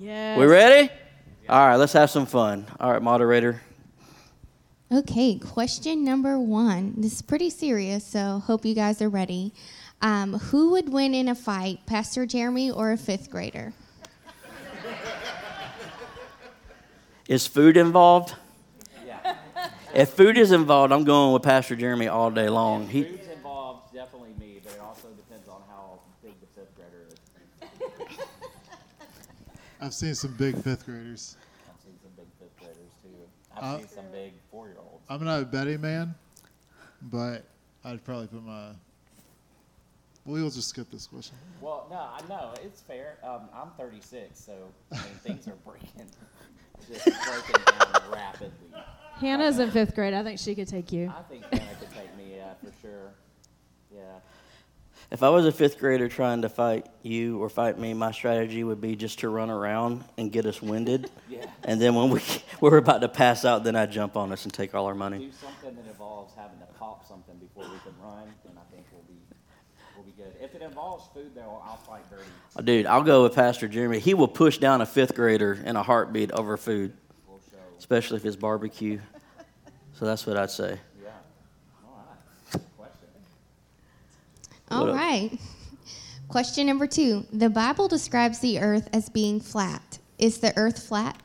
Yes. We ready? All right, let's have some fun. All right, moderator. Okay, question number one. This is pretty serious, so hope you guys are ready. Um, who would win in a fight, Pastor Jeremy or a fifth grader? Is food involved? Yeah. If food is involved, I'm going with Pastor Jeremy all day long. He, Food's involved, definitely me, but it also depends on how big the fifth grader is. I've seen some big fifth graders. I've seen some big fifth graders too. I've Uh, seen some big four-year-olds. I'm not a betting man, but I'd probably put my. Well, We'll just skip this question. Well, no, I know it's fair. Um, I'm 36, so I mean things are breaking, just breaking down rapidly. Hannah's in fifth grade. I think she could take you. I think Hannah could take me, yeah, for sure. Yeah. If I was a fifth grader trying to fight you or fight me, my strategy would be just to run around and get us winded. Yeah. And then when we, we're about to pass out, then I'd jump on us and take all our money. Do something that involves having to pop something before we can run, then I think we'll be we'll be good. If it involves food, though, I'll fight dirty. Oh, dude, I'll go with Pastor Jeremy. He will push down a fifth grader in a heartbeat over food, We'll especially if it's barbecue. So that's what I'd say. Yeah. All right. Good question. All What right. else? Question number two. The Bible describes the earth as being flat. Is the earth flat?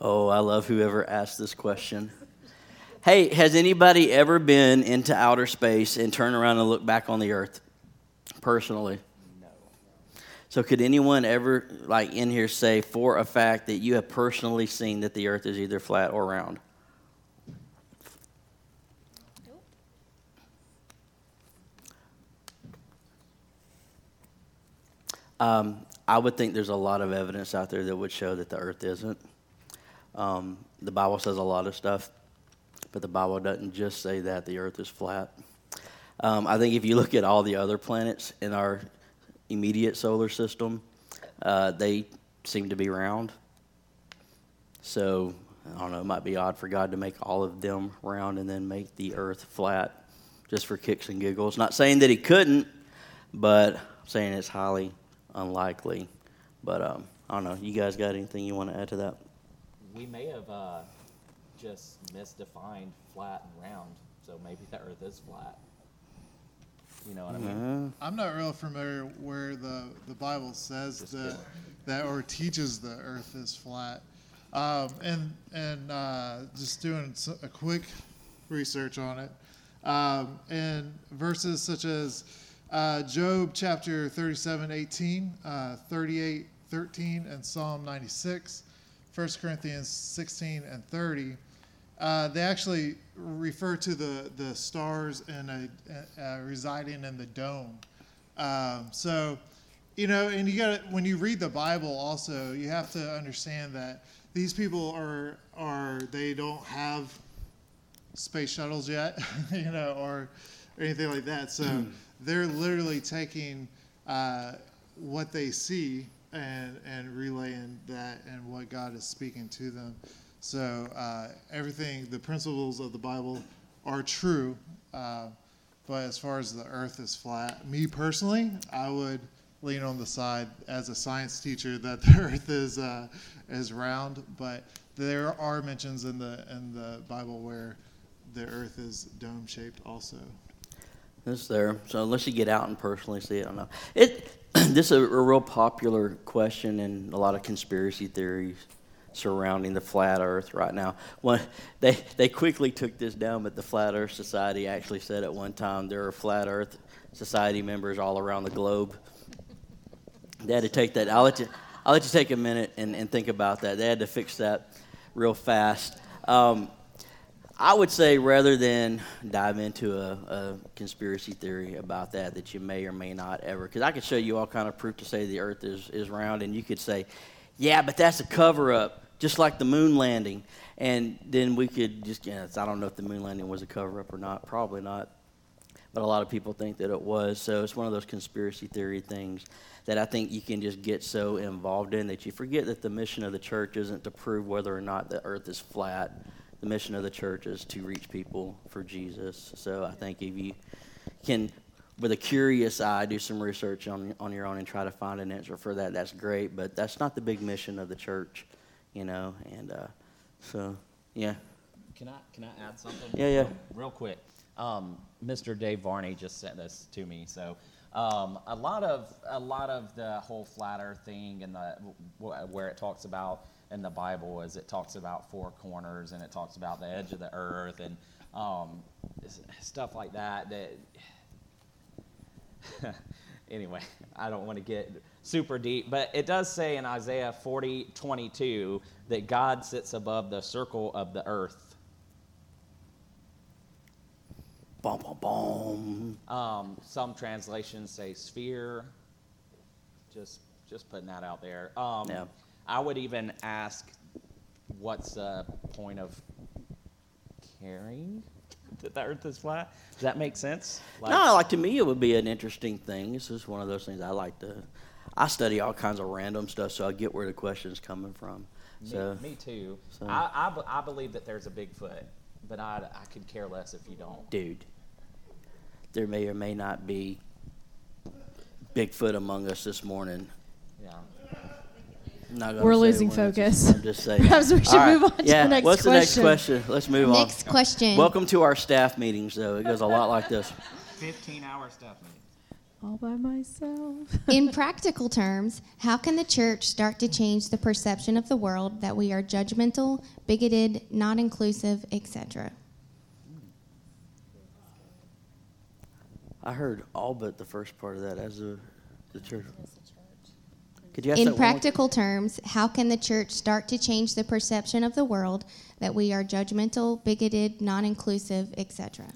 Oh, I love whoever asked this question. Hey, has anybody ever been into outer space and turned around and looked back on the earth personally? So, could anyone ever, like in here, say for a fact that you have personally seen that the earth is either flat or round? Um, I would think there's a lot of evidence out there that would show that the earth isn't. Um, the Bible says a lot of stuff, but the Bible doesn't just say that the earth is flat. Um, I think if you look at all the other planets in our immediate solar system, uh, they seem to be round. So, I don't know, it might be odd for God to make all of them round and then make the earth flat just for kicks and giggles. Not saying that He couldn't, but saying it's highly unlikely. But um, I don't know. You guys got anything you want to add to that? We may have uh, just misdefined flat and round, so maybe the Earth is flat. You know what I mean? I'm not real familiar where the, the Bible says Just that, kidding. that or teaches the earth is flat. Um, and and uh, just doing a quick research on it. Um, and verses such as uh, Job chapter 37, 18, uh, 38, 13, and Psalm 96, 1 Corinthians 16 and 30. Uh, they actually refer to the, the stars and a, uh, residing in the dome. Um, so, you know, and you got to when you read the Bible, also you have to understand that these people are are they don't have space shuttles yet, you know, or, or anything like that. So they're literally taking uh, what they see and and relaying that and what God is speaking to them. So uh, everything, the principles of the Bible are true. Uh, but as far as the Earth is flat, me personally, I would lean on the side as a science teacher that the Earth is uh, is round. But there are mentions in the in the Bible where the Earth is dome shaped also. It's there. So unless you get out and personally see it, I don't know. It this is a, a real popular question in a lot of conspiracy theories surrounding the flat Earth right now. They they quickly took this down, but the Flat Earth Society actually said at one time there are Flat Earth Society members all around the globe. They had to take that. I'll let you. I'll let you take a minute and, and think about that. They had to fix that real fast. Um, I would say rather than dive into a, a conspiracy theory about that, that you may or may not ever, because I could show you all kind of proof to say the Earth is, is round, and you could say, yeah, but that's a cover up, just like the moon landing. And then we could just, you know, I don't know if the moon landing was a cover up or not, probably not. But a lot of people think that it was. So it's one of those conspiracy theory things that I think you can just get so involved in that you forget that the mission of the church isn't to prove whether or not the earth is flat. The mission of the church is to reach people for Jesus. So I think if you can with a curious eye, do some research on on your own and try to find an answer for that. That's great, but that's not the big mission of the church, you know. And uh, so, yeah, Can I can I add something? Yeah, yeah. Real quick, um, Mr. Dave Varney just sent this to me. So um, a lot of a lot of the whole flat Earth thing and the wh- where it talks about in the Bible is it talks about four corners and it talks about the edge of the earth and um, stuff like that. That anyway, I don't want to get super deep, but it does say in Isaiah 40, 22 that God sits above the circle of the earth. boom, boom, boom. Um, some translations say sphere. Just, just putting that out there. Um, Yeah. I would even ask, what's the point of caring that the Earth is flat? Does that make sense? Like, no, like to me, it would be an interesting thing. This is one of those things I like to. I study all kinds of random stuff, so I get where the question's coming from. Me, So, me too. so- I, I, I believe that there's a Bigfoot, but I, I could care less if you don't. dude, there may or may not be Bigfoot among us this morning. Yeah. I'm not gonna We're losing when, it's just- focus. I'm just saying. Perhaps we should All move on to the yeah, next what's question. What's the next question? Let's move Next on. Next question. Welcome to our staff meetings, though. It goes a lot like this. 15 hour stuff, man. All by myself. In practical terms, how can the church start to change the perception of the world that we are judgmental, bigoted, not inclusive, etc.? I heard all but the first part of that as a the church. Could you ask that In one practical terms, how can the church start to change the perception of the world that we are judgmental, bigoted, non inclusive, etc.?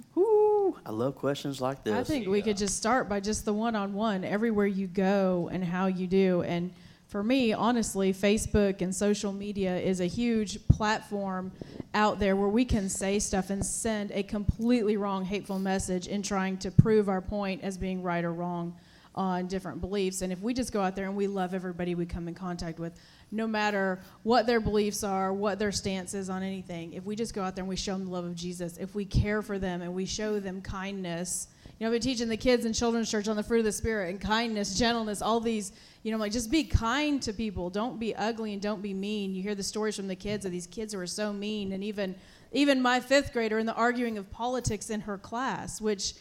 Woo, I love questions like this. I think we could just start by just the one on one everywhere you go and how you do. And for me, honestly, Facebook and social media is a huge platform out there where we can say stuff and send a completely wrong, hateful message in trying to prove our point as being right or wrong on different beliefs. And if we just go out there and we love everybody we come in contact with, no matter what their beliefs are, what their stance is on anything, if we just go out there and we show them the love of Jesus, if we care for them and we show them kindness, you know, I've been teaching the kids in children's church on the fruit of the spirit and kindness, gentleness, all these, you know, like just be kind to people. Don't be ugly and don't be mean. You hear the stories from the kids of these kids who are so mean, and even even my fifth grader in the arguing of politics in her class, which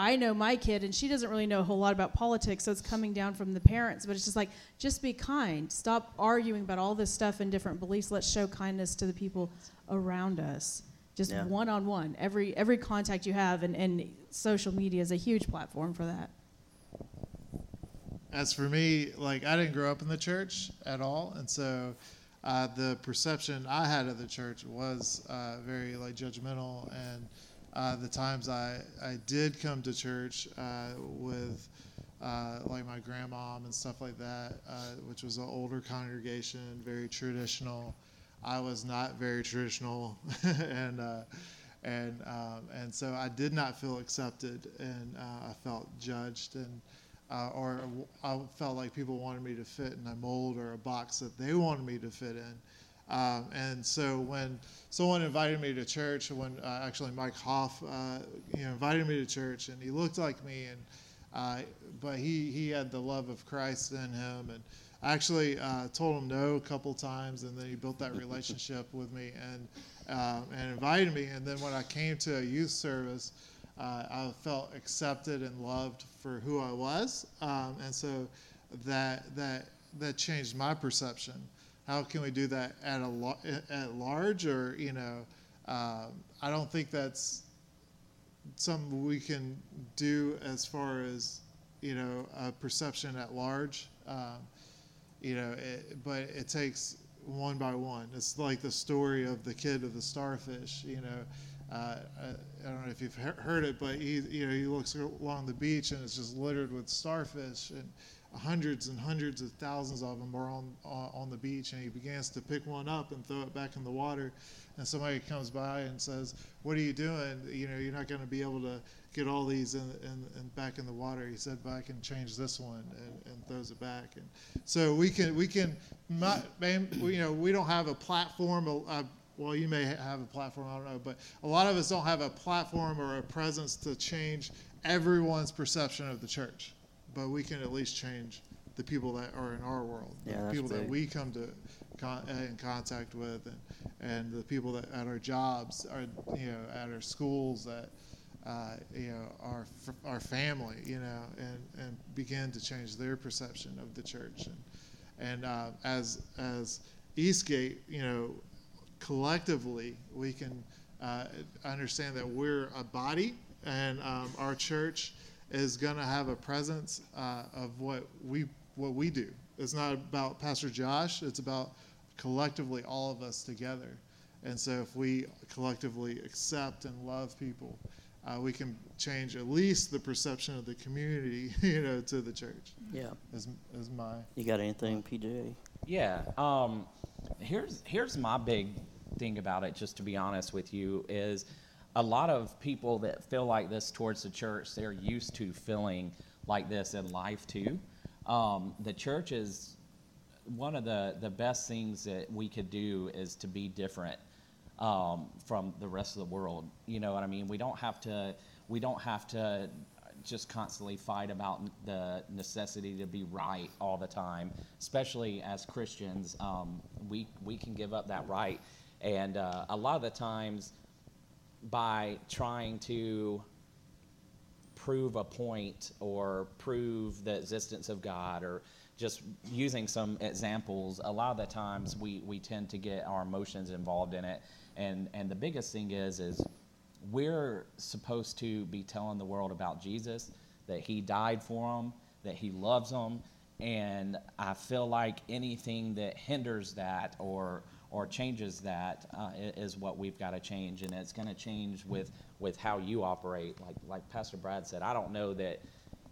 I know my kid, and she doesn't really know a whole lot about politics, so it's coming down from the parents. But it's just like, just be kind. Stop arguing about all this stuff and different beliefs. Let's show kindness to the people around us. Just Yeah. one on one. Every every contact you have, and, and social media is a huge platform for that. as for me, like I didn't grow up in the church at all, and so uh, the perception I had of the church was uh, very like judgmental. And uh, the times I I did come to church uh, with uh, like my grandmom and stuff like that, uh, which was an older congregation, very traditional. I was not very traditional, and uh, and um, and so I did not feel accepted, and I felt judged, and or I felt like people wanted me to fit in a mold or a box that they wanted me to fit in. Um, and so when someone invited me to church, when uh, actually Mike Hoff, uh, you know, invited me to church, and he looked like me, and uh, but he he had the love of Christ in him, and I actually uh, told him no a couple times, and then he built that relationship with me, and and invited me, and then when I came to a youth service. Uh, I felt accepted and loved for who I was, um, and so that that that changed my perception. How can we do that at a at large, or you know, um, I don't think that's something we can do as far as you know a perception at large. Um, you know, it, but it takes one by one. It's like the story of the kid of the starfish. You know, uh, I, I don't know if you've he- heard it, but he, you know, he looks along the beach and it's just littered with starfish, and hundreds and hundreds of thousands of them are on on on the beach. And he begins to pick one up and throw it back in the water, and somebody comes by and says, "What are you doing? You know, you're not going to be able to." Get all these in, in, in back in the water. He said, "But I can change this one," and, and throws it back. And so we can we can you know we don't have a platform. Uh, well, you may have a platform. I don't know, but a lot of us don't have a platform or a presence to change everyone's perception of the church, but we can at least change the people that are in our world, Yeah, the people that we come to con- uh, in contact with, and, and the people that at our jobs, are you know, at our schools, that uh, you know, our our family, you know, and and begin to change their perception of the church, and and uh, as as Eastgate, you know, collectively we can uh, understand that we're a body, and um, our church is going to have a presence uh, of what we what we do. It's not about Pastor Josh. It's about collectively all of us together. And so, if we collectively accept and love people, uh, we can change at least the perception of the community, you know, to the church. Yeah. Is is my You got anything, PJ? Yeah. Um, here's here's my big thing about it. Just to be honest with you, is a lot of people that feel like this towards the church. They're used to feeling like this in life too. Um, the church is one of the the best things that we could do is to be different um, from the rest of the world. You know what I mean? We don't have to. We don't have to just constantly fight about the necessity to be right all the time. Especially as Christians, um, we we can give up that right, and uh, a lot of the times, by trying to prove a point or prove the existence of God or just using some examples, a lot of the times we, we tend to get our emotions involved in it. And, and the biggest thing is, is we're supposed to be telling the world about Jesus, that he died for them, that he loves them. And I feel like anything that hinders that or, or changes that uh, is what we've got to change. And it's going to change with, with how you operate. Like, like Pastor Brad said, I don't know that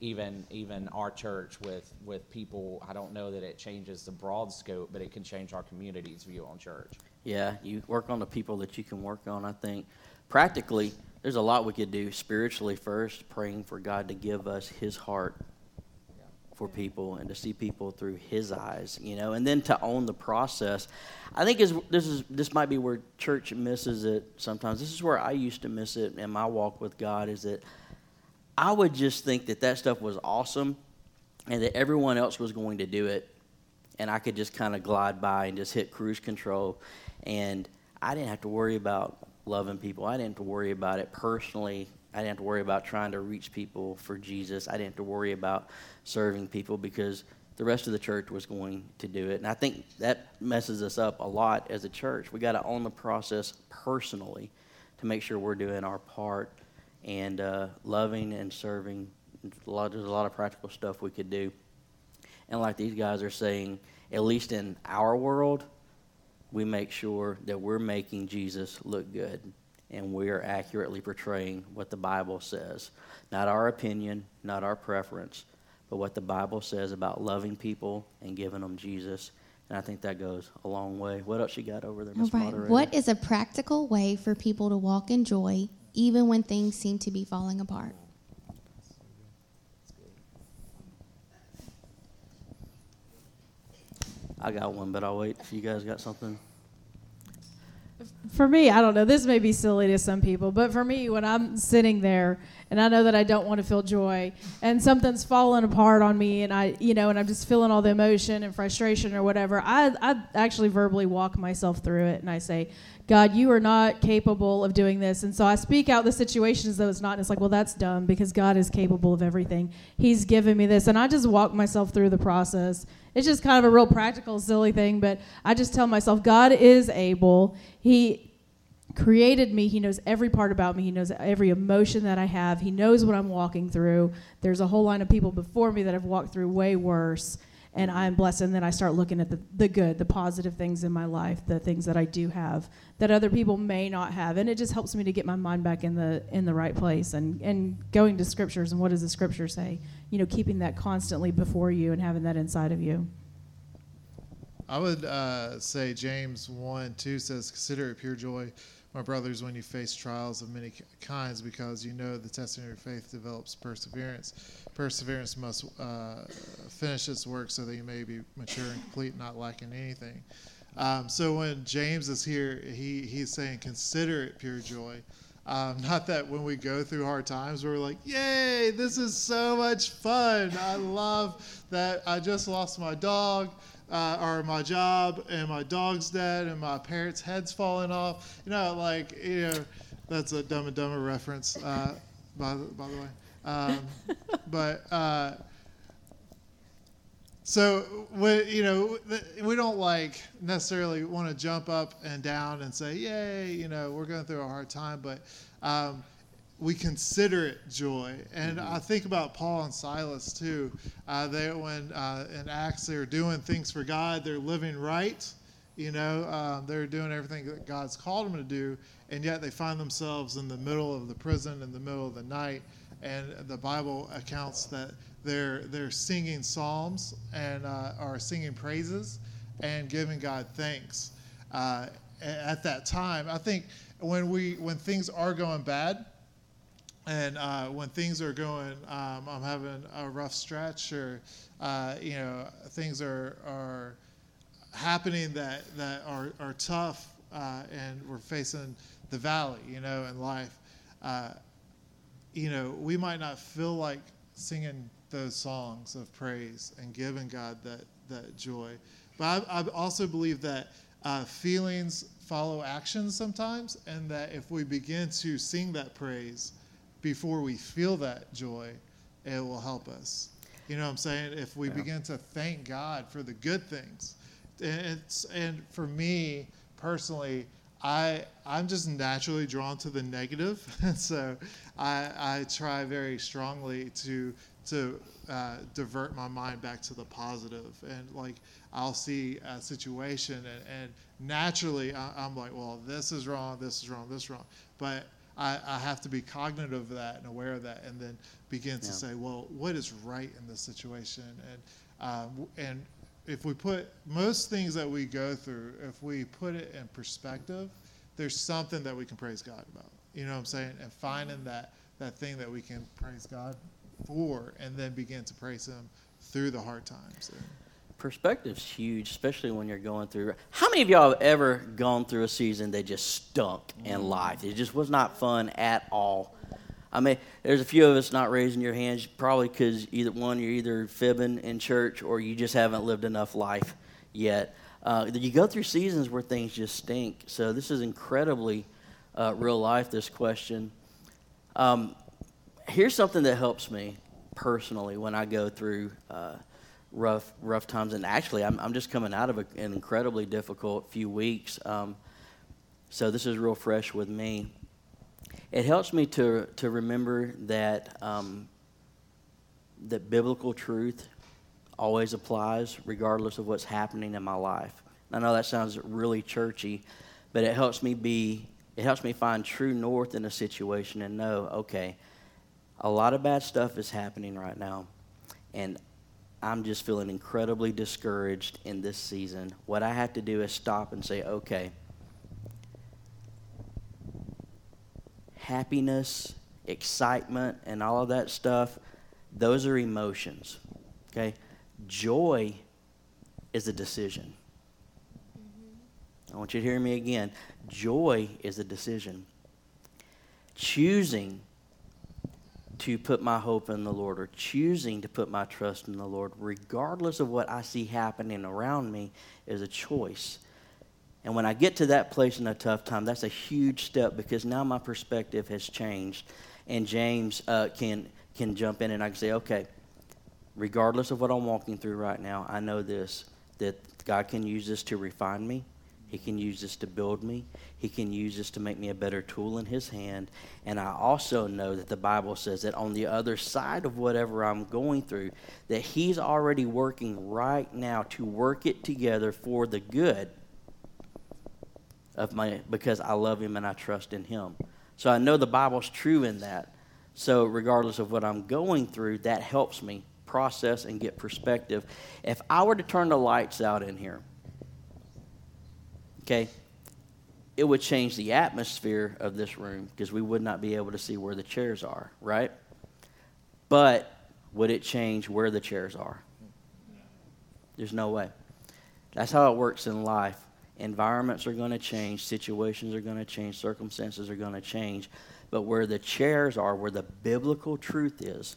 even even our church with with people i don't know that it changes the broad scope but it can change our community's view on church Yeah, you work on the people that you can work on. I think practically, there's a lot we could do spiritually first, praying for God to give us His heart for people and to see people through His eyes, you know, and then to own the process. I think is this is this might be where church misses it sometimes. This is where I used to miss it in my walk with God. Is that I would just think that that stuff was awesome, and that everyone else was going to do it, and I could just kind of glide by and just hit cruise control, and I didn't have to worry about loving people. I didn't have to worry about it personally. I didn't have to worry about trying to reach people for Jesus. I didn't have to worry about serving people because the rest of the church was going to do it. And I think that messes us up a lot as a church. We got to own the process personally to make sure we're doing our part and uh, loving and serving. A lot, there's a lot of practical stuff we could do. And like these guys are saying, at least in our world, we make sure that we're making Jesus look good and we are accurately portraying what the Bible says. Not our opinion, not our preference, but what the Bible says about loving people and giving them Jesus. And I think that goes a long way. What else you got over there, Miss right. Moderator? What is a practical way for people to walk in joy even when things seem to be falling apart? I got one, but I'll wait if you guys got something. For me, I don't know. This may be silly to some people, but for me, when I'm sitting there and I know that I don't want to feel joy and something's falling apart on me and I, you know, and I'm just feeling all the emotion and frustration or whatever, I, I actually verbally walk myself through it and I say, God, you are not capable of doing this. And so I speak out the situation as though it's not. And it's like, well, that's dumb because God is capable of everything. He's given me this. And I just walk myself through the process. It's just kind of a real practical, silly thing, but I just tell myself, God is able. He created me. He knows every part about me. He knows every emotion that I have. He knows what I'm walking through. There's a whole line of people before me that have walked through way worse. And I'm blessed. And then I start looking at the, the good, the positive things in my life, the things that I do have that other people may not have. And it just helps me to get my mind back in the in the right place and, and going to scriptures and what does the scripture say? You know, keeping that constantly before you and having that inside of you. I would uh, say James 1 2 says, Consider it pure joy, my brothers, when you face trials of many kinds, because you know the testing of your faith develops perseverance. Perseverance must uh, finish its work so that you may be mature and complete, not lacking anything. Um, so when James is here, he, he's saying, Consider it pure joy. Um, not that when we go through hard times, we're like, yay, this is so much fun. I love that I just lost my dog uh, or my job and my dog's dead and my parents' heads falling off. You know, like, you know, that's a Dumb and Dumber reference, uh, by, the, by the way. Um, but, uh, so we, you know, we don't like necessarily want to jump up and down and say, "Yay!" You know, we're going through a hard time, but um, we consider it joy. And mm-hmm. I think about Paul and Silas too. Uh, they when uh, in Acts they're doing things for God, they're living right. You know, uh, they're doing everything that God's called them to do, and yet they find themselves in the middle of the prison in the middle of the night. And the Bible accounts that they're they're singing psalms and uh, are singing praises and giving God thanks. Uh, at that time, I think when we when things are going bad, and uh, when things are going, um, I'm having a rough stretch, or uh, you know things are are happening that that are are tough, uh, and we're facing the valley, you know, in life. Uh, you know, we might not feel like singing those songs of praise and giving God that, that joy. But I, I also believe that uh, feelings follow actions sometimes, and that if we begin to sing that praise before we feel that joy, it will help us. You know what I'm saying? If we yeah. begin to thank God for the good things. It's, and for me personally, I I'm just naturally drawn to the negative, and so I I try very strongly to to uh, divert my mind back to the positive. And like I'll see a situation, and, and naturally I, am like, well, this is wrong, this is wrong, this is wrong. But I, I, have to be cognitive of that and aware of that, and then begin to yeah. say, well, what is right in this situation? And um, and if we put most things that we go through, if we put it in perspective, there's something that we can praise God about. You know what I'm saying? And finding that that thing that we can praise God for and then begin to praise Him through the hard times. Perspective's huge, especially when you're going through. How many of y'all have ever gone through a season that just stunk in mm. life? It just was not fun at all. I mean, there's a few of us not raising your hands, probably because either one, you're either fibbing in church or you just haven't lived enough life yet. Uh, you go through seasons where things just stink. So this is incredibly uh, real life. This question. Um, here's something that helps me personally when I go through uh, rough rough times. And actually, I'm, I'm just coming out of a, an incredibly difficult few weeks. Um, so this is real fresh with me. It helps me to to remember that um, that biblical truth always applies, regardless of what's happening in my life. I know that sounds really churchy, but it helps me be. It helps me find true north in a situation and know, okay, a lot of bad stuff is happening right now, and I'm just feeling incredibly discouraged in this season. What I have to do is stop and say, okay, happiness, excitement, and all of that stuff, those are emotions. Okay? Joy is a decision. Mm-hmm. I want you to hear me again. Joy is a decision. Choosing to put my hope in the Lord or choosing to put my trust in the Lord, regardless of what I see happening around me, is a choice. And when I get to that place in a tough time, that's a huge step because now my perspective has changed. And James uh, can, can jump in and I can say, okay, regardless of what I'm walking through right now, I know this that God can use this to refine me. He can use this to build me. He can use this to make me a better tool in His hand. And I also know that the Bible says that on the other side of whatever I'm going through, that He's already working right now to work it together for the good of my because I love Him and I trust in Him. So I know the Bible's true in that. So regardless of what I'm going through, that helps me process and get perspective. If I were to turn the lights out in here, okay, it would change the atmosphere of this room because we would not be able to see where the chairs are, right? But would it change where the chairs are? There's no way. That's how it works in life. Environments are going to change, situations are going to change, circumstances are going to change. But where the chairs are, where the biblical truth is,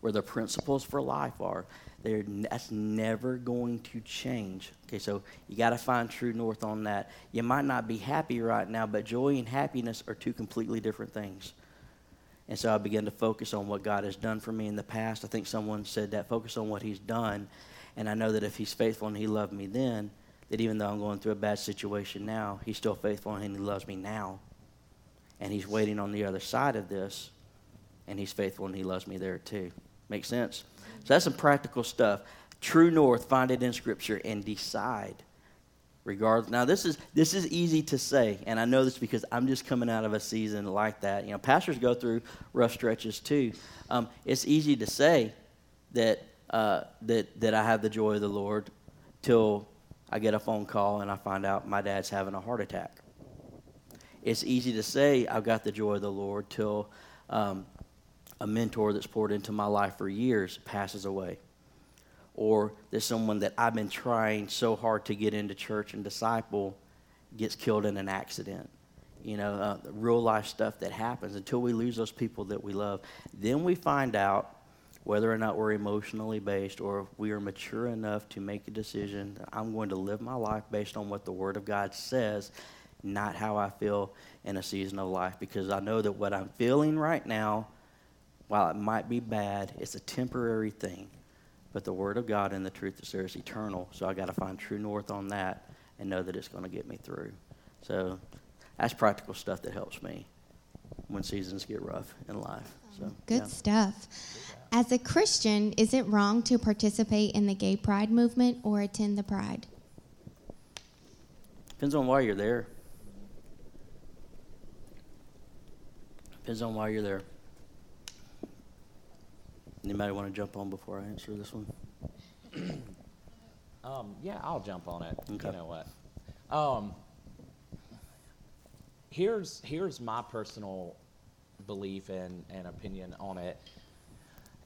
where the principles for life are, they're, that's never going to change. Okay, so you got to find true north on that. You might not be happy right now, but joy and happiness are two completely different things. And so I began to focus on what God has done for me in the past. I think someone said that focus on what He's done. And I know that if He's faithful and He loved me then, that even though I'm going through a bad situation now, He's still faithful and He loves me now. And He's waiting on the other side of this, and He's faithful and He loves me there too. Make sense? So that's some practical stuff. True north, find it in Scripture and decide. Regardless. Now this is this is easy to say, and I know this because I'm just coming out of a season like that. You know, pastors go through rough stretches too. Um, it's easy to say that uh, that that I have the joy of the Lord till I get a phone call and I find out my dad's having a heart attack. It's easy to say I've got the joy of the Lord till um, a mentor that's poured into my life for years passes away. Or there's someone that I've been trying so hard to get into church and disciple gets killed in an accident. You know, uh, real life stuff that happens until we lose those people that we love. Then we find out whether or not we're emotionally based or if we are mature enough to make a decision that I'm going to live my life based on what the Word of God says, not how I feel in a season of life. Because I know that what I'm feeling right now while it might be bad, it's a temporary thing. But the Word of God and the truth is there is eternal. So I got to find true north on that and know that it's going to get me through. So that's practical stuff that helps me when seasons get rough in life. So um, Good yeah. stuff. As a Christian, is it wrong to participate in the gay pride movement or attend the pride? Depends on why you're there. Depends on why you're there. Anybody want to jump on before I answer this one? Um, yeah, I'll jump on it. Okay. You know what? Um, here's here's my personal belief and, and opinion on it.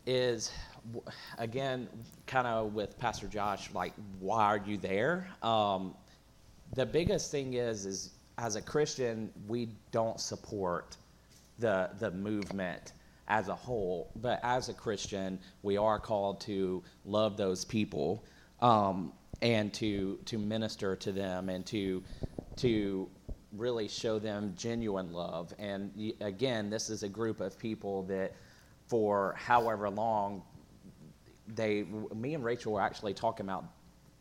Is again kind of with Pastor Josh, like why are you there? Um, the biggest thing is is as a Christian, we don't support the the movement as a whole, but as a Christian, we are called to love those people um, and to to minister to them and to to really show them genuine love. And again, this is a group of people that, for however long, they me and Rachel were actually talking about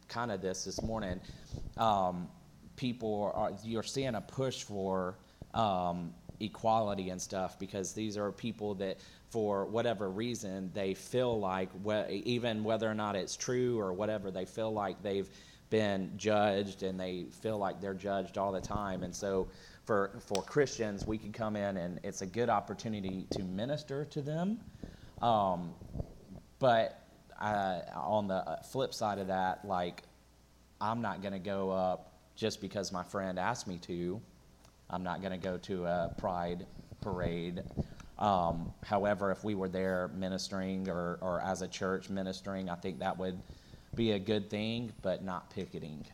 kind of this this morning. Um, people are you're seeing a push for um, equality and stuff because these are people that for whatever reason they feel like even whether or not it's true or whatever they feel like they've been judged and they feel like they're judged all the time and so for for Christians we can come in and it's a good opportunity to minister to them um, but uh, on the flip side of that like I'm not going to go up just because my friend asked me to. I'm not going to go to a pride parade. Um, however, if we were there ministering or, or as a church ministering, I think that would be a good thing, but not picketing.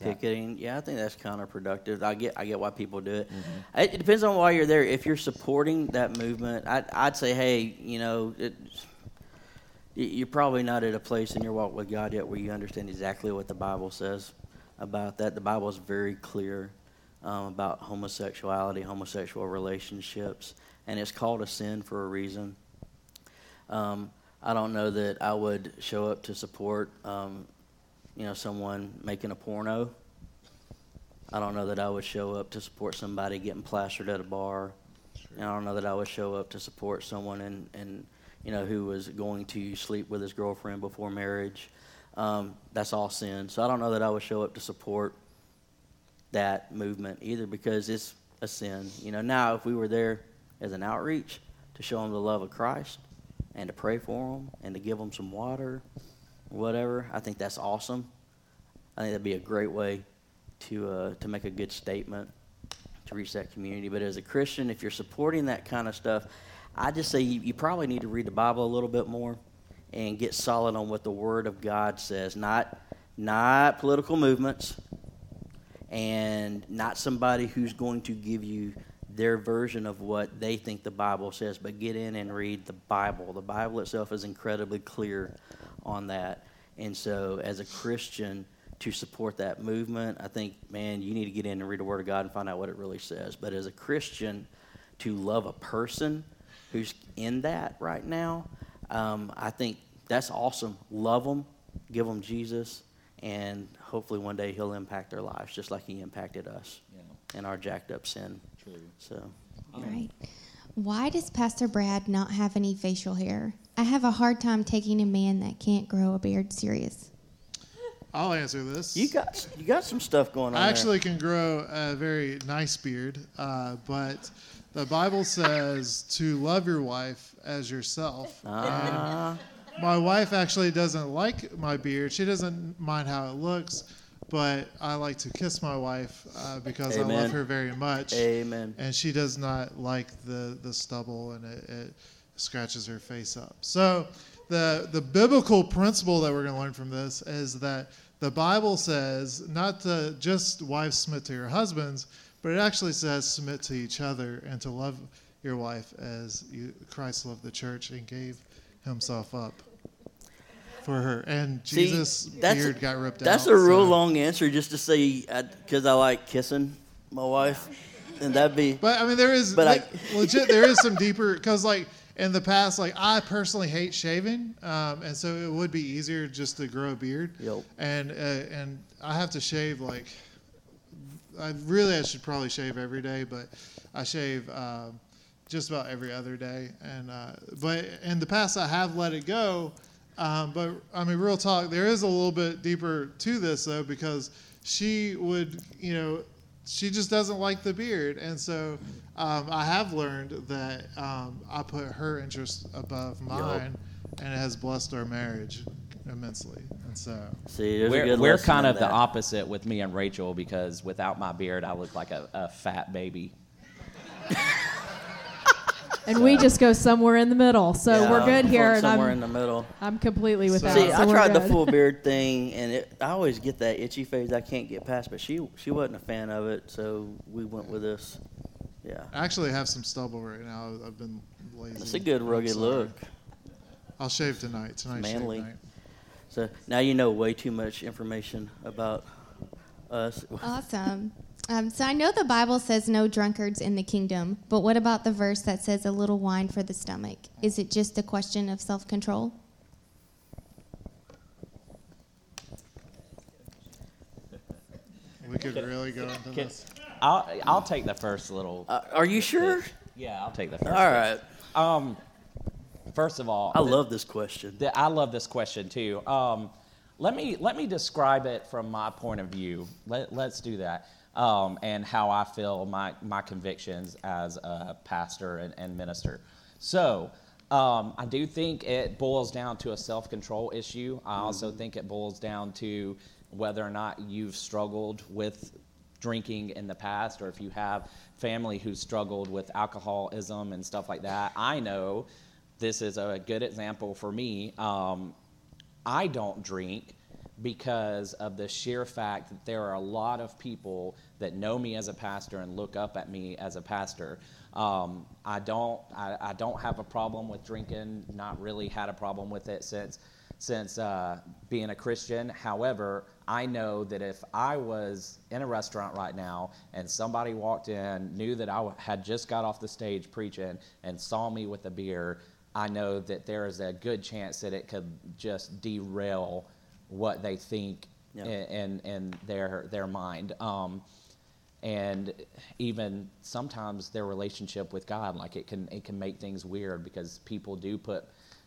Picketing, yeah, I think that's counterproductive. I get, I get why people do it. It, it depends on why you're there. If you're supporting that movement, I'd, I'd say, hey, you know, it, you're probably not at a place in your walk with God yet where you understand exactly what the Bible says about that. The Bible is very clear um, about homosexuality, homosexual relationships, and it's called a sin for a reason. Um, I don't know that I would show up to support, um, you know, someone making a porno. I don't know that I would show up to support somebody getting plastered at a bar. And I don't know that I would show up to support someone and, in you know, who was going to sleep with his girlfriend before marriage. Um, that's all sin. So I don't know that I would show up to support that movement either because it's a sin. You know, now if we were there as an outreach to show them the love of Christ and to pray for them and to give them some water, whatever, I think that's awesome. I think that'd be a great way to uh, to make a good statement to reach that community. But as a Christian, if you're supporting that kind of stuff, I just say you, you probably need to read the Bible a little bit more and get solid on what the Word of God says, not not political movements. and not somebody who's going to give you their version of what they think the Bible says, but get in and read the Bible. The Bible itself is incredibly clear on that. And so, as a Christian, to support that movement, I think, man, you need to get in and read the Word of God and find out what it really says. But as a Christian, to love a person who's in that right now, um, I think that's awesome. Love them, give them Jesus, and hopefully one day He'll impact their lives just like He impacted us Yeah. in our jacked up sin. True. So, All right. Why does Pastor Brad not have any facial hair? I have a hard time taking a man that can't grow a beard serious. I'll answer this. you got you got some stuff going on. I there. actually can grow a very nice beard, uh, but the Bible says to love your wife as yourself. Ah. And my wife actually doesn't like my beard. She doesn't mind how it looks, but I like to kiss my wife uh, because I love her very much. Amen. And she does not like the, the stubble and it, it scratches her face up. So, the, the biblical principle that we're going to learn from this is that the Bible says not to just wives submit to your husbands, but it actually says submit to each other and to love your wife as you, Christ loved the church and gave himself up for her. And See, Jesus' that's- beard got ripped out. That's a real so- long answer just to say because I like kissing my wife, and that'd be. But I mean, there is, But like, I- legit, there is some deeper because, like, in the past, like, I personally hate shaving, um, and so it would be easier just to grow a beard. Yep. And uh, and I have to shave like, I really I should probably shave every day, but I shave um, just about every other day. And uh, but in the past, I have let it go. Um, but I mean, real talk, there is a little bit deeper to this though, because she would, you know, she just doesn't like the beard, and so um, I have learned that um, I put her interest above mine, and it has blessed our marriage immensely. And so, See, We're, we're kind in of the opposite with me and Rachel because without my beard, I look like a, a fat baby. And we just go somewhere in the middle. So Yeah, we're good here, and somewhere I'm in the middle. I'm completely with So- that. See, so I we're tried the full beard thing, and it, I always get that itchy phase I can't get past. But she she wasn't a fan of it, so we went with this. Yeah, I actually have some stubble right now. I've been lazy. it's a good rugged look. I'll shave tonight. Tonight's shave manly. night. So now you know way too much information about us. Awesome. Um, so I know the Bible says no drunkards in the kingdom, but what about the verse that says a little wine for the stomach? Is it just a question of self control? We could really go into Can- this. I'll, I'll take the first little. Uh, are you sure? Yeah, I'll take the first. All right. Um, first of all, I love this question. I love this question too. Um, let me let me describe it from my point of view. Let, let's do that. Um, and how I feel my my convictions as a pastor and, and minister. So. Um, I do think it boils down to a self control issue. I also think it boils down to whether or not you've struggled with drinking in the past or if you have family who struggled with alcoholism and stuff like that. I know this is a good example for me. Um, I don't drink because of the sheer fact that there are a lot of people that know me as a pastor and look up at me as a pastor. Um, I don't I, I don't have a problem with drinking. Not really had a problem with it since since uh, being a Christian. However, I know that if I was in a restaurant right now and somebody walked in, knew that I had just got off the stage preaching, and saw me with a beer, I know that there is a good chance that it could just derail what they think Yeah. in, in, in their their mind. Um, and even sometimes their relationship with God, like it can it can make things weird because people do put,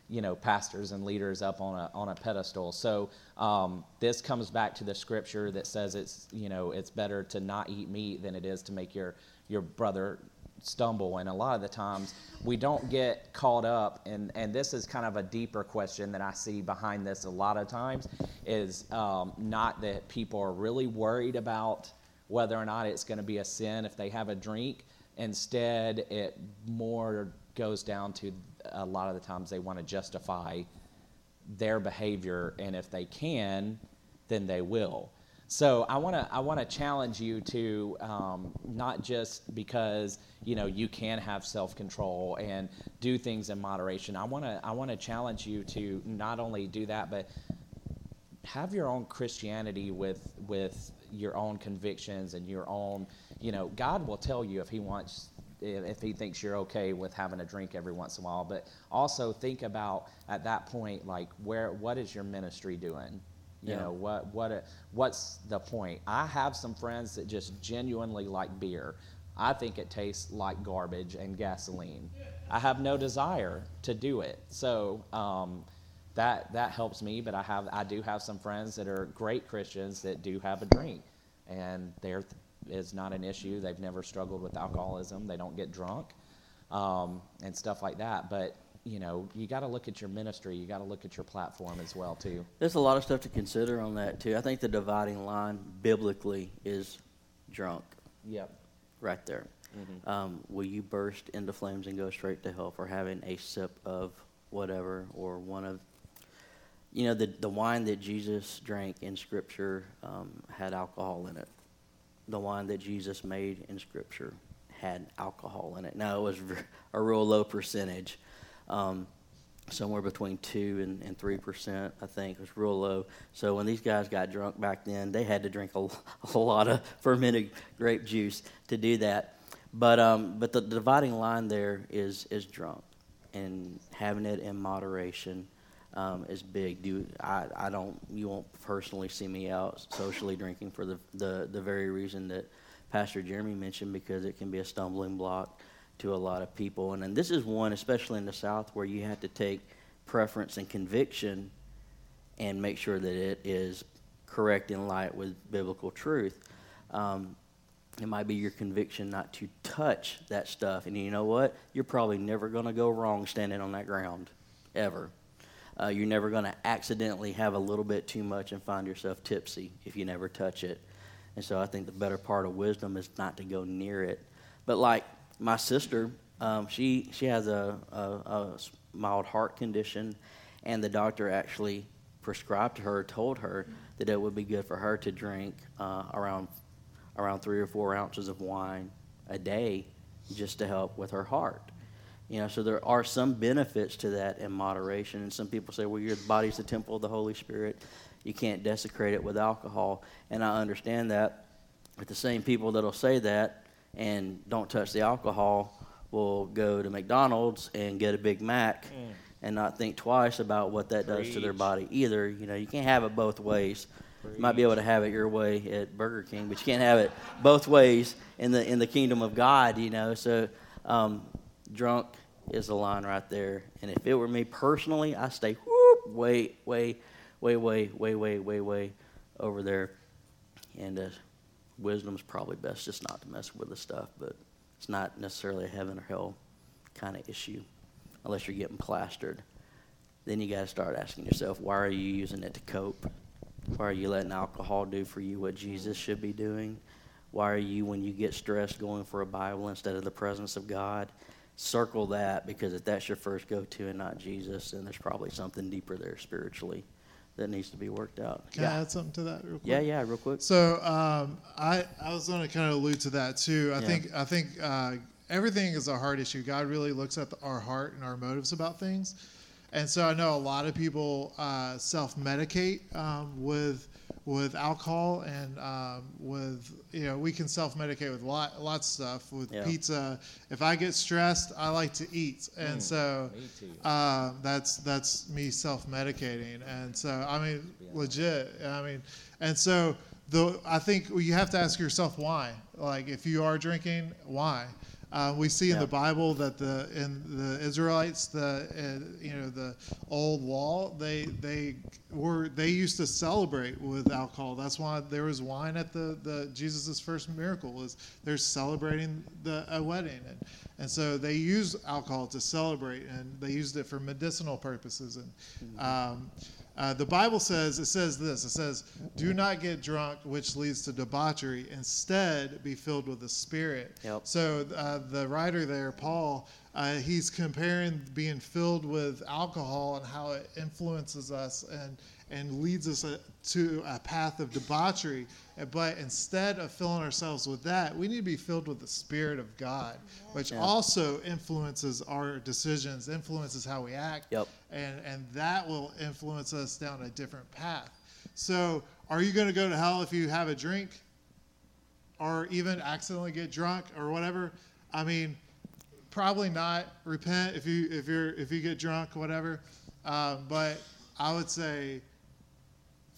you know, pastors and leaders up on a on a pedestal. So um, this comes back to the scripture that says it's you know it's better to not eat meat than it is to make your your brother stumble. And a lot of the times we don't get caught up, and and this is kind of a deeper question that I see behind this a lot of times is um, not that people are really worried about whether or not it's going to be a sin if they have a drink. Instead, it more goes down to a lot of the times they want to justify their behavior, and if they can, then they will. So I want to I want to challenge you to um, not just because you know you can have self control and do things in moderation. I want to I want to challenge you to not only do that, but have your own Christianity with with your own convictions and your own. You know, God will tell you if He wants if if he thinks you're okay with having a drink every once in a while but also think about at that point like where what is your ministry doing you Yeah. know what what what's the point? I have some friends that just genuinely like beer. I think it tastes like garbage and gasoline. I have no desire to do it. So um, that that helps me but i have i do have some friends that are great christians that do have a drink and there is not an issue. They've never struggled with alcoholism. They don't get drunk um, and stuff like that. But you know you got to look at your ministry you got to look at your platform as well too There's a lot of stuff to consider on that too. I think the dividing line biblically is drunk, yep right there. Um, will you burst into flames and go straight to hell for having a sip of whatever or one of, you know, the the wine that Jesus drank in Scripture um, had alcohol in it. The wine that Jesus made in Scripture had alcohol in it. Now it was a real low percentage. Um, somewhere between two and, and three percent, I think, it was real low. So when these guys got drunk back then, they had to drink a, a lot of fermented grape juice to do that. But um, but the dividing line there is is drunk, and having it in moderation um, is big. Do I, I don't you won't personally see me out socially drinking for the, the the very reason that Pastor Jeremy mentioned because it can be a stumbling block to a lot of people. And, and this is one, especially in the South, where you have to take preference and conviction and make sure that it is correct in light with biblical truth. Um, it might be your conviction not to touch that stuff. And you know what? You're probably never going to go wrong standing on that ground, ever. Uh, you're never going to accidentally have a little bit too much and find yourself tipsy if you never touch it. And so I think the better part of wisdom is not to go near it. But like my sister, um, she she has a mild heart condition, and the doctor actually prescribed her, told her that it would be good for her to drink uh, around around three or four ounces of wine a day, just to help with her heart. You know, so there are some benefits to that in moderation. And some people say, well, your body's the temple of the Holy Spirit. You can't desecrate it with alcohol. And I understand that. But the same people that'll say that and don't touch the alcohol will go to McDonald's and get a Big Mac and not think twice about what that does to their body either. You know, you can't have it both ways. You might be able to have it your way at Burger King, but you can't have it both ways in the in the kingdom of God. You know, so um, drunk is the line right there. And if it were me personally, I stay whoop, way, way, way, way, way, way, way, way over there. And uh, wisdom's probably best just not to mess with the stuff, but it's not necessarily a heaven or hell kind of issue unless you're getting plastered. Then you got to start asking yourself, why are you using it to cope? Why are you letting alcohol do for you what Jesus should be doing? Why are you, when you get stressed, going for a Bible instead of the presence of God? Circle that because if that's your first go to and not Jesus, then there's probably something deeper there spiritually that needs to be worked out. Can I yeah. add something to that real quick? yeah, yeah, real quick. So um, I I was going to kind of allude to that too. I Yeah. think I think uh, everything is a heart issue. God really looks at the, our heart and our motives about things, and so I know a lot of people uh, self medicate um, with with alcohol and um, with you know we can self medicate with lot lots of stuff with Yeah. pizza. If I get stressed, I like to eat, and so. me too. Um, that's that's me self-medicating, and so I mean, legit. I mean, and so the I think you have to ask yourself why. Like, if you are drinking, why? Uh, we see in Yeah. the Bible that the in the Israelites, the uh, you know the old law, they they were they used to celebrate with alcohol. That's why there was wine at the the Jesus's first miracle was they're celebrating the a wedding, and and so they used alcohol to celebrate, and they used it for medicinal purposes. And um, uh, the Bible says it says this: it says, "Do not get drunk, which leads to debauchery. Instead, be filled with the Spirit." Yep. So uh, the writer there, Paul, Uh, he's comparing being filled with alcohol and how it influences us and and leads us a, to a path of debauchery. But instead of filling ourselves with that, we need to be filled with the Spirit of God, which Yeah. also influences our decisions, influences how we act, Yep. and and that will influence us down a different path. So, are you going to go to hell if you have a drink, or even accidentally get drunk or whatever? I mean, probably not. Repent if you if you're if you get drunk, or whatever. Um, but I would say,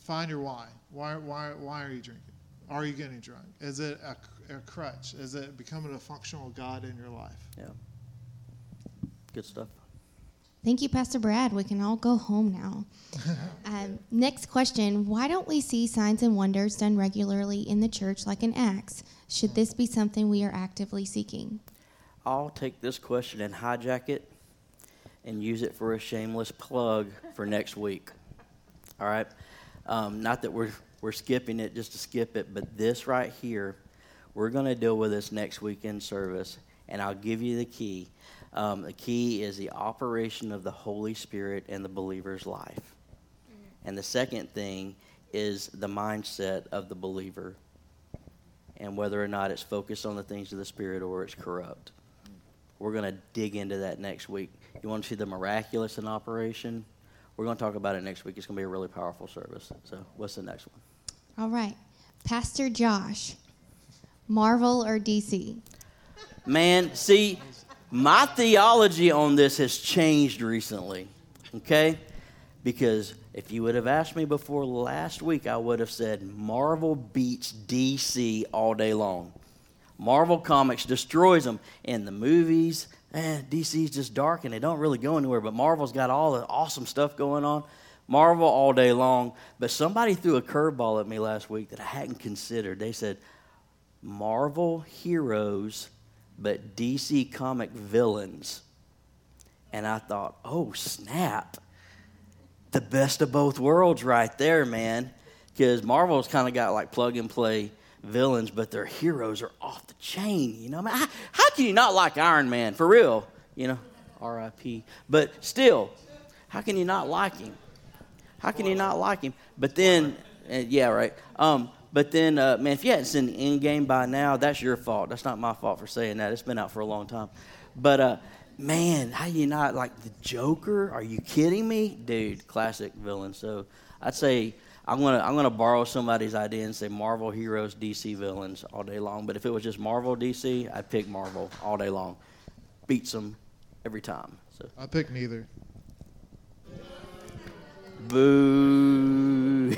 find your why. Why why why are you drinking? Are you getting drunk? Is it a, a crutch? Is it becoming a functional God in your life? Yeah. Good stuff. Thank you, Pastor Brad. We can all go home now. um, next question Why don't we see signs and wonders done regularly in the church like in Acts? Should this be something we are actively seeking? I'll take this question and hijack it and use it for a shameless plug for next week. All right? Um, not that we're, we're skipping it just to skip it, but this right here, we're going to deal with this next weekend service, and I'll give you the key. Um, the key is the operation of the Holy Spirit in the believer's life. And the second thing is the mindset of the believer and whether or not it's focused on the things of the Spirit or it's corrupt. We're going to dig into that next week. You want to see the miraculous in operation? We're going to talk about it next week. It's going to be a really powerful service. So, what's the next one? All right. Pastor Josh, Marvel or DC? Man, see, my theology on this has changed recently, okay? Because if you would have asked me before last week, I would have said Marvel beats DC all day long. Marvel Comics destroys them in the movies. Eh, DC's just dark and they don't really go anywhere, but Marvel's got all the awesome stuff going on. Marvel all day long. But somebody threw a curveball at me last week that I hadn't considered. They said, Marvel heroes, but DC comic villains. And I thought, oh, snap. The best of both worlds right there, man. Because Marvel's kind of got like plug and play villains, but their heroes are off the chain. You know, I mean, how, how can you not like Iron Man? For real. You know, RIP. But still, how can you not like him? How can you not like him? But then, uh, yeah, right. Um, but then, uh, man, if you hadn't seen the end game by now, that's your fault. That's not my fault for saying that. It's been out for a long time. But uh, man, how you not like the Joker? Are you kidding me, dude? Classic villain. So I'd say I'm gonna I'm gonna borrow somebody's idea and say Marvel heroes, DC villains all day long. But if it was just Marvel DC, I'd pick Marvel all day long. Beats them every time. So I pick neither. boo.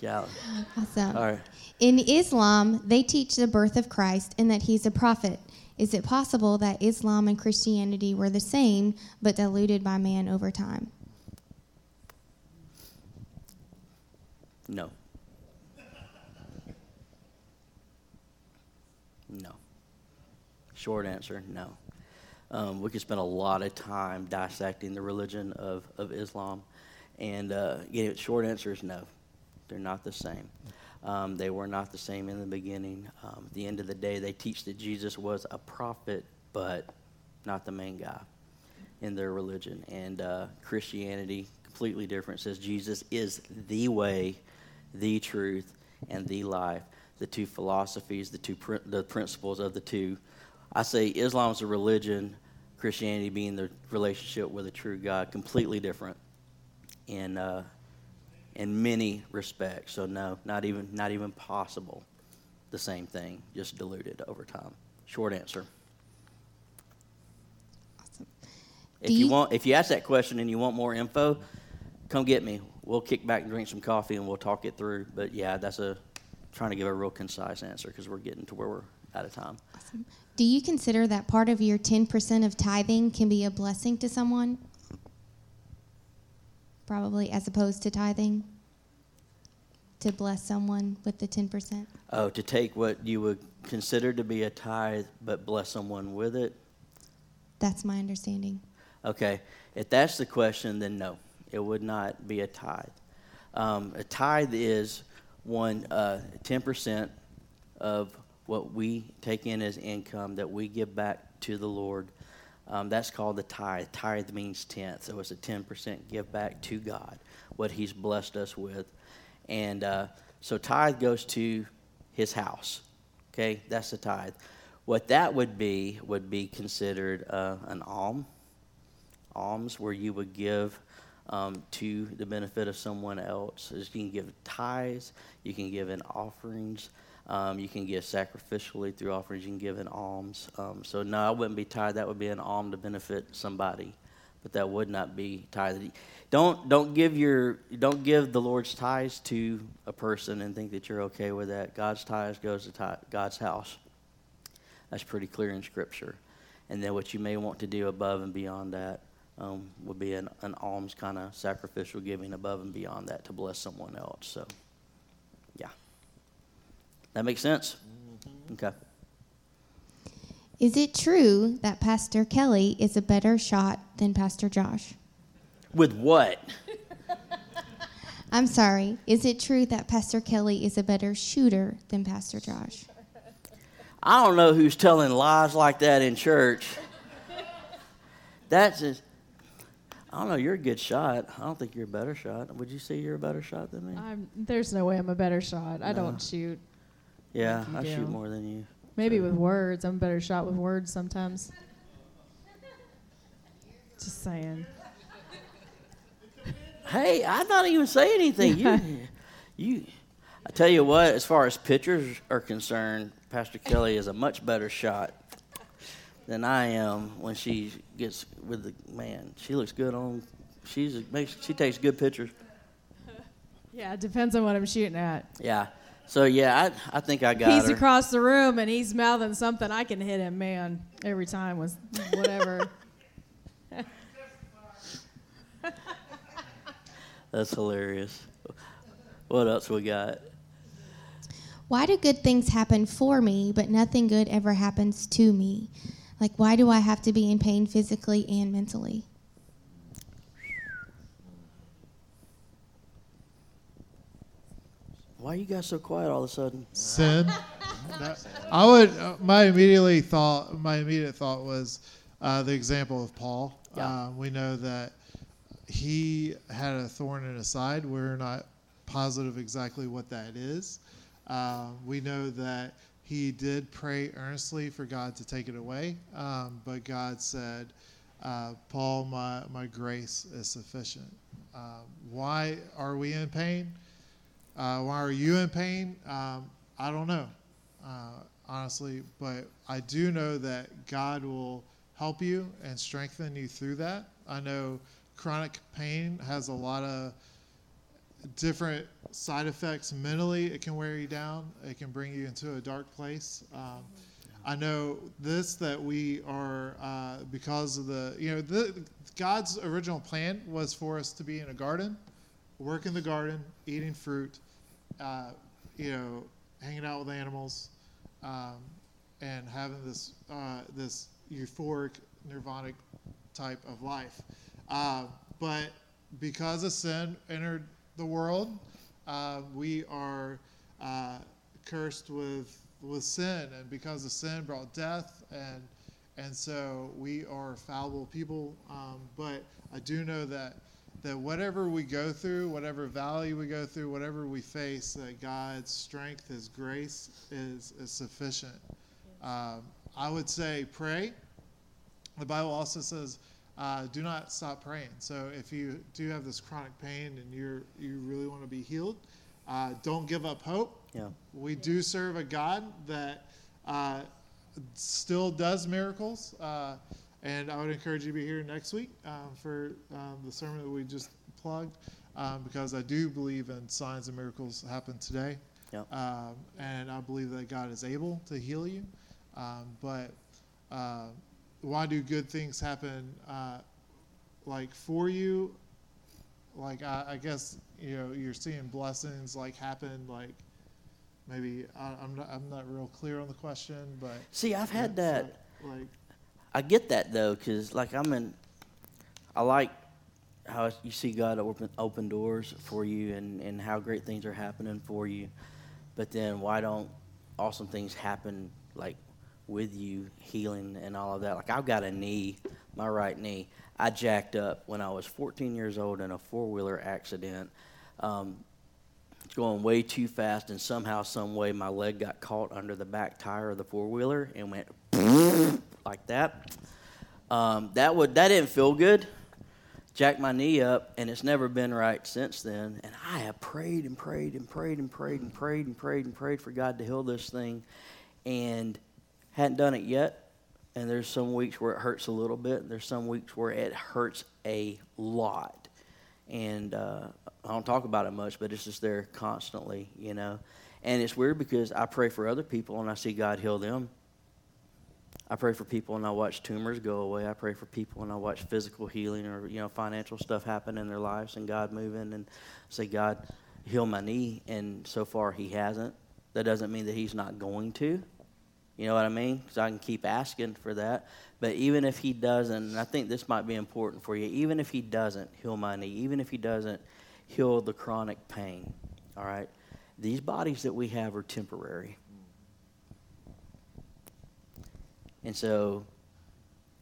yeah. Awesome. All right. In Islam, they teach the birth of Christ and that he's a prophet. Is it possible that Islam and Christianity were the same but diluted by man over time? No. No. Short answer, no. Um, we could spend a lot of time dissecting the religion of, of Islam. And uh, short answer is no. They're not the same. Um, they were not the same in the beginning. Um, at the end of the day, they teach that Jesus was a prophet, but not the main guy in their religion. And uh, Christianity, completely different, says Jesus is the way, the truth, and the life. The two philosophies, the two pr- the principles of the two. I say Islam is a religion, Christianity being the relationship with a true God, completely different And uh, in many respects. So no, not even not even possible. The same thing, just diluted over time. Short answer. Awesome. If you, you- want, if you ask that question and you want more info, come get me. We'll kick back and drink some coffee and we'll talk it through. But yeah, that's a trying to give a real concise answer because we're getting to where we're out of time. Awesome. Do you consider that part of your 10% of tithing can be a blessing to someone? Probably as opposed to tithing? To bless someone with the 10%? Oh, to take what you would consider to be a tithe, but bless someone with it. That's my understanding. Okay, if that's the question, then no, it would not be a tithe. Um, a tithe is one uh, ten percent of what we take in as income that we give back to the Lord. Um, that's called the tithe. Tithe means tenth, so it's a 10% give back to God, what He's blessed us with. And uh, so tithe goes to His house. Okay, that's the tithe. What that would be would be considered uh, an alm, alms where you would give um, to the benefit of someone else. You can give tithes, you can give in offerings, um, you can give sacrificially through offerings, you can give in alms. Um, so, no, I wouldn't be tithe. That would be an alm to benefit somebody, but that would not be tithe. Don't, don't, give your, don't give the Lord's tithes to a person and think that you're okay with that. God's tithes goes to tithe, God's house. That's pretty clear in Scripture. And then what you may want to do above and beyond that um, would be an, an alms kind of sacrificial giving above and beyond that to bless someone else. So. That makes sense? Okay. Is it true that Pastor Kelly is a better shot than Pastor Josh? With what? I'm sorry. Is it true that Pastor Kelly is a better shooter than Pastor Josh? I don't know who's telling lies like that in church. That's just, I don't know. You're a good shot. I don't think you're a better shot. Would you say you're a better shot than me? I'm, there's no way I'm a better shot. I No. don't shoot. Yeah, I do. shoot more than you. Maybe So- with words. I'm a better shot with words sometimes. Just saying. Hey, I'm not even saying anything. You, you. I tell you what. As far as pitchers are concerned, Pastor Kelly is a much better shot than I am when she gets with the man. She looks good on. She's makes. She takes good pictures. Yeah, it depends on what I'm shooting at. Yeah. So yeah, I I think I got he's her. across the room and he's mouthing something. I can hit him, man, every time with whatever. That's hilarious. What else we got? Why do good things happen for me, but nothing good ever happens to me? Like, why do I have to be in pain physically and mentally? Why are you guys so quiet all of a sudden? sin. That- I would. Uh, my immediately thought. My immediate thought was uh, the example of Paul. Yeah. Uh, we know that he had a thorn in his side. We're not positive exactly what that is. Uh, we know that he did pray earnestly for God to take it away, um, but God said, uh, "Paul, my my grace is sufficient." Uh, why are we in pain? Uh, why are you in pain? Um, I don't know, uh, honestly, but I do know that God will help you and strengthen you through that. I know chronic pain has a lot of different side effects mentally. It can wear you down, it can bring you into a dark place. Um, I know this that we are uh, because of the you know the, God's original plan was for us to be in a garden, work in the garden, eating fruit, uh, you know, hanging out with animals, um, and having this uh, this euphoric nirvanic type of life. Uh, but because of sin entered the world, uh, we are uh, cursed with with sin, and because of sin brought death, and and so we are fallible people. Um, but I do know that that whatever we go through, whatever valley we go through, whatever we face, that God's strength, His grace is is sufficient. Um, I would say pray. The Bible also says, uh, "Do not stop praying." So if you do have this chronic pain and you're you really want to be healed, uh, don't give up hope. Yeah. We do serve a God that uh, still does miracles, uh, and I would encourage you to be here next week um, for um, the sermon that we just plugged, um, because I do believe in signs and miracles happen today, Yeah. um, and I believe that God is able to heal you. Um, but uh, why do good things happen, uh, like for you? Like I, I guess you know you're seeing blessings like happen like maybe I, I'm not I'm not real clear on the question, but See, I've had yeah, that. so, like I get that though, because like I'm in, I like how you see God open open doors for you and and how great things are happening for you, but then why don't awesome things happen like with you healing and all of that. Like I've got a knee, my right knee. I jacked up when I was 14 years old in a four-wheeler accident. Um, going way too fast, and somehow, some way, my leg got caught under the back tire of the four-wheeler and went like that. Um, that would that didn't feel good. Jacked my knee up, and it's never been right since then. And I have prayed and prayed and prayed and prayed and prayed and prayed and prayed for God to heal this thing, and hadn't done it yet. And there's some weeks where it hurts a little bit. And there's some weeks where it hurts a lot. And uh, I don't talk about it much, but it's just there constantly, you know. And it's weird because I pray for other people and I see God heal them. I pray for people and I watch tumors go away. I pray for people and I watch physical healing or you know financial stuff happen in their lives and God moving and say God heal my knee and so far he hasn't. That doesn't mean that he's not going to. You know what I mean? Because I can keep asking for that. But even if he doesn't, and I think this might be important for you, even if he doesn't heal my knee, even if he doesn't heal the chronic pain, all right, these bodies that we have are temporary. And so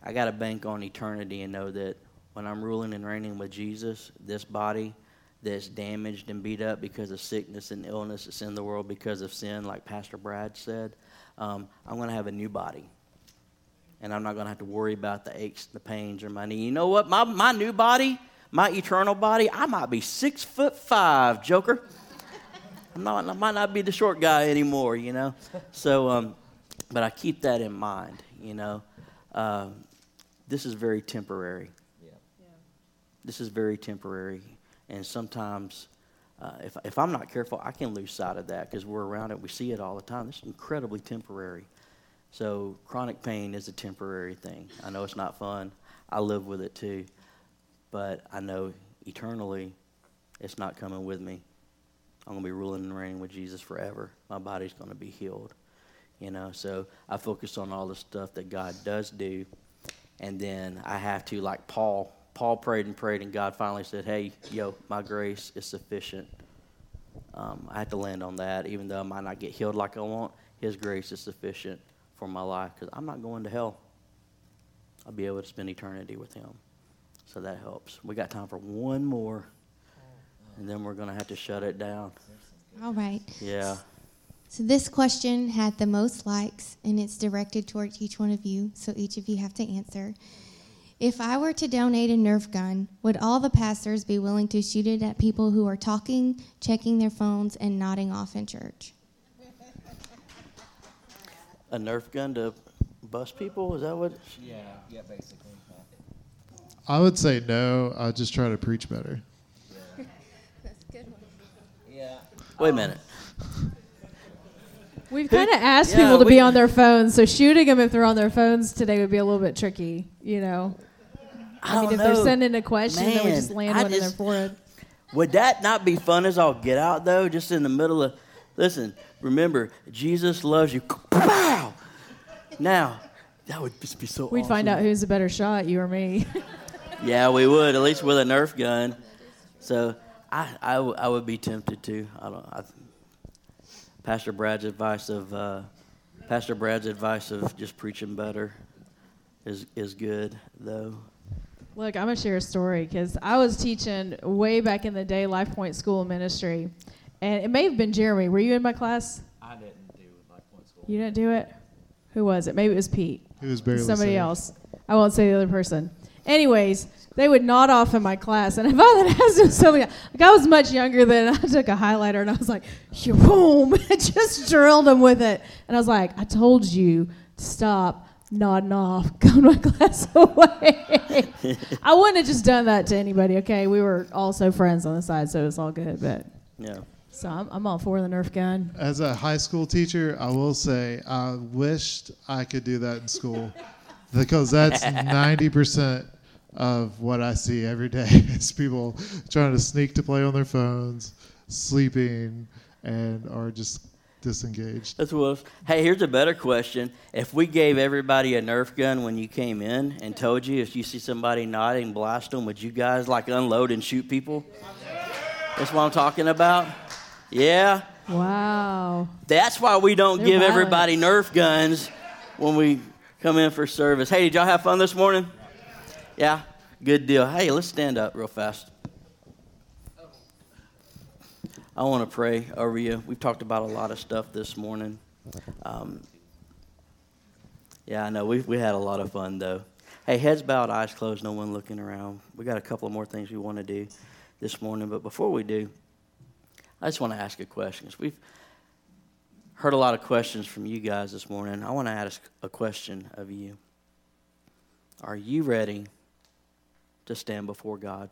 I got to bank on eternity and know that when I'm ruling and reigning with Jesus, this body that's damaged and beat up because of sickness and illness that's in the world because of sin, like Pastor Brad said, um, I'm going to have a new body. And I'm not going to have to worry about the aches, the pains, or my knee. You know what? My, my new body, my eternal body, I might be six foot five, Joker. I'm not, I might not be the short guy anymore, you know? So, um, but I keep that in mind, you know? Um, this is very temporary. Yeah. This is very temporary. And sometimes uh, if, if I'm not careful, I can lose sight of that because we're around it. We see it all the time. It's incredibly temporary. So, chronic pain is a temporary thing. I know it's not fun. I live with it too. But I know eternally it's not coming with me. I'm going to be ruling and reigning with Jesus forever. My body's going to be healed. You know, so I focus on all the stuff that God does do. And then I have to, like Paul, Paul prayed and prayed, and God finally said, Hey, yo, my grace is sufficient. Um, I had to land on that, even though I might not get healed like I want. His grace is sufficient for my life because I'm not going to hell. I'll be able to spend eternity with Him. So that helps. We got time for one more, and then we're going to have to shut it down. All right. Yeah. So this question had the most likes, and it's directed towards each one of you. So each of you have to answer. If I were to donate a Nerf gun, would all the pastors be willing to shoot it at people who are talking, checking their phones, and nodding off in church? A Nerf gun to bust people? Is that what? Yeah, yeah, basically. I would say no. I'd just try to preach better. That's a good one. Yeah. Wait a minute. Um, We've kind of asked Yeah, people to be on their phones, so shooting them if they're on their phones today would be a little bit tricky, you know. I, I, mean, if know. they're sending a question, we Man, just land I one in their forehead. Would that not be fun as all get out though? Just in the middle of, listen. Remember, Jesus loves you. Pow! Now, that would just be so. We'd find out who's a better shot, you or me. Yeah, we would at least with a Nerf gun. So I, I, w- I would be tempted to. I don't. I, Pastor Brad's advice of uh, Pastor Brad's advice of just preaching better is is good though. Look, I'm gonna share a story because I was teaching way back in the day, Life Point School of Ministry, and it may have been Jeremy. Were you in my class? I didn't do Life Point School. You didn't do it. Who was it? Maybe it was Pete. He was barely Somebody saved. else. I won't say the other person. Anyways, they would nod off in my class, and I found that has been so like I was much younger than I took a highlighter and I was like, boom, just drilled them with it, and I was like, I told you to stop nodding off, go my class away. I wouldn't have just done that to anybody. Okay, we were also friends on the side, so it was all good. But Yeah. so I'm, I'm all for the Nerf gun. As a high school teacher, I will say I wished I could do that in school because that's 90% of what I see every day is people trying to sneak to play on their phones, sleeping, and are just disengaged. That's what. Hey, here's a better question. If we gave everybody a Nerf gun when you came in and told you if you see somebody nodding, blast them, would you guys like unload and shoot people? That's what I'm talking about. Yeah. Wow. That's why we don't They're give violent. everybody Nerf guns when we come in for service. Hey, did y'all have fun this morning? Yeah? Good deal. Hey, let's stand up real fast. I want to pray over you. We've talked about a lot of stuff this morning. Um, yeah, I know. We we had a lot of fun though. Hey, heads bowed, eyes closed, no one looking around. We got a couple of more things we want to do this morning, but before we do, I just want to ask a question. We've heard a lot of questions from you guys this morning. I want to ask a question of you. Are you ready to stand before God?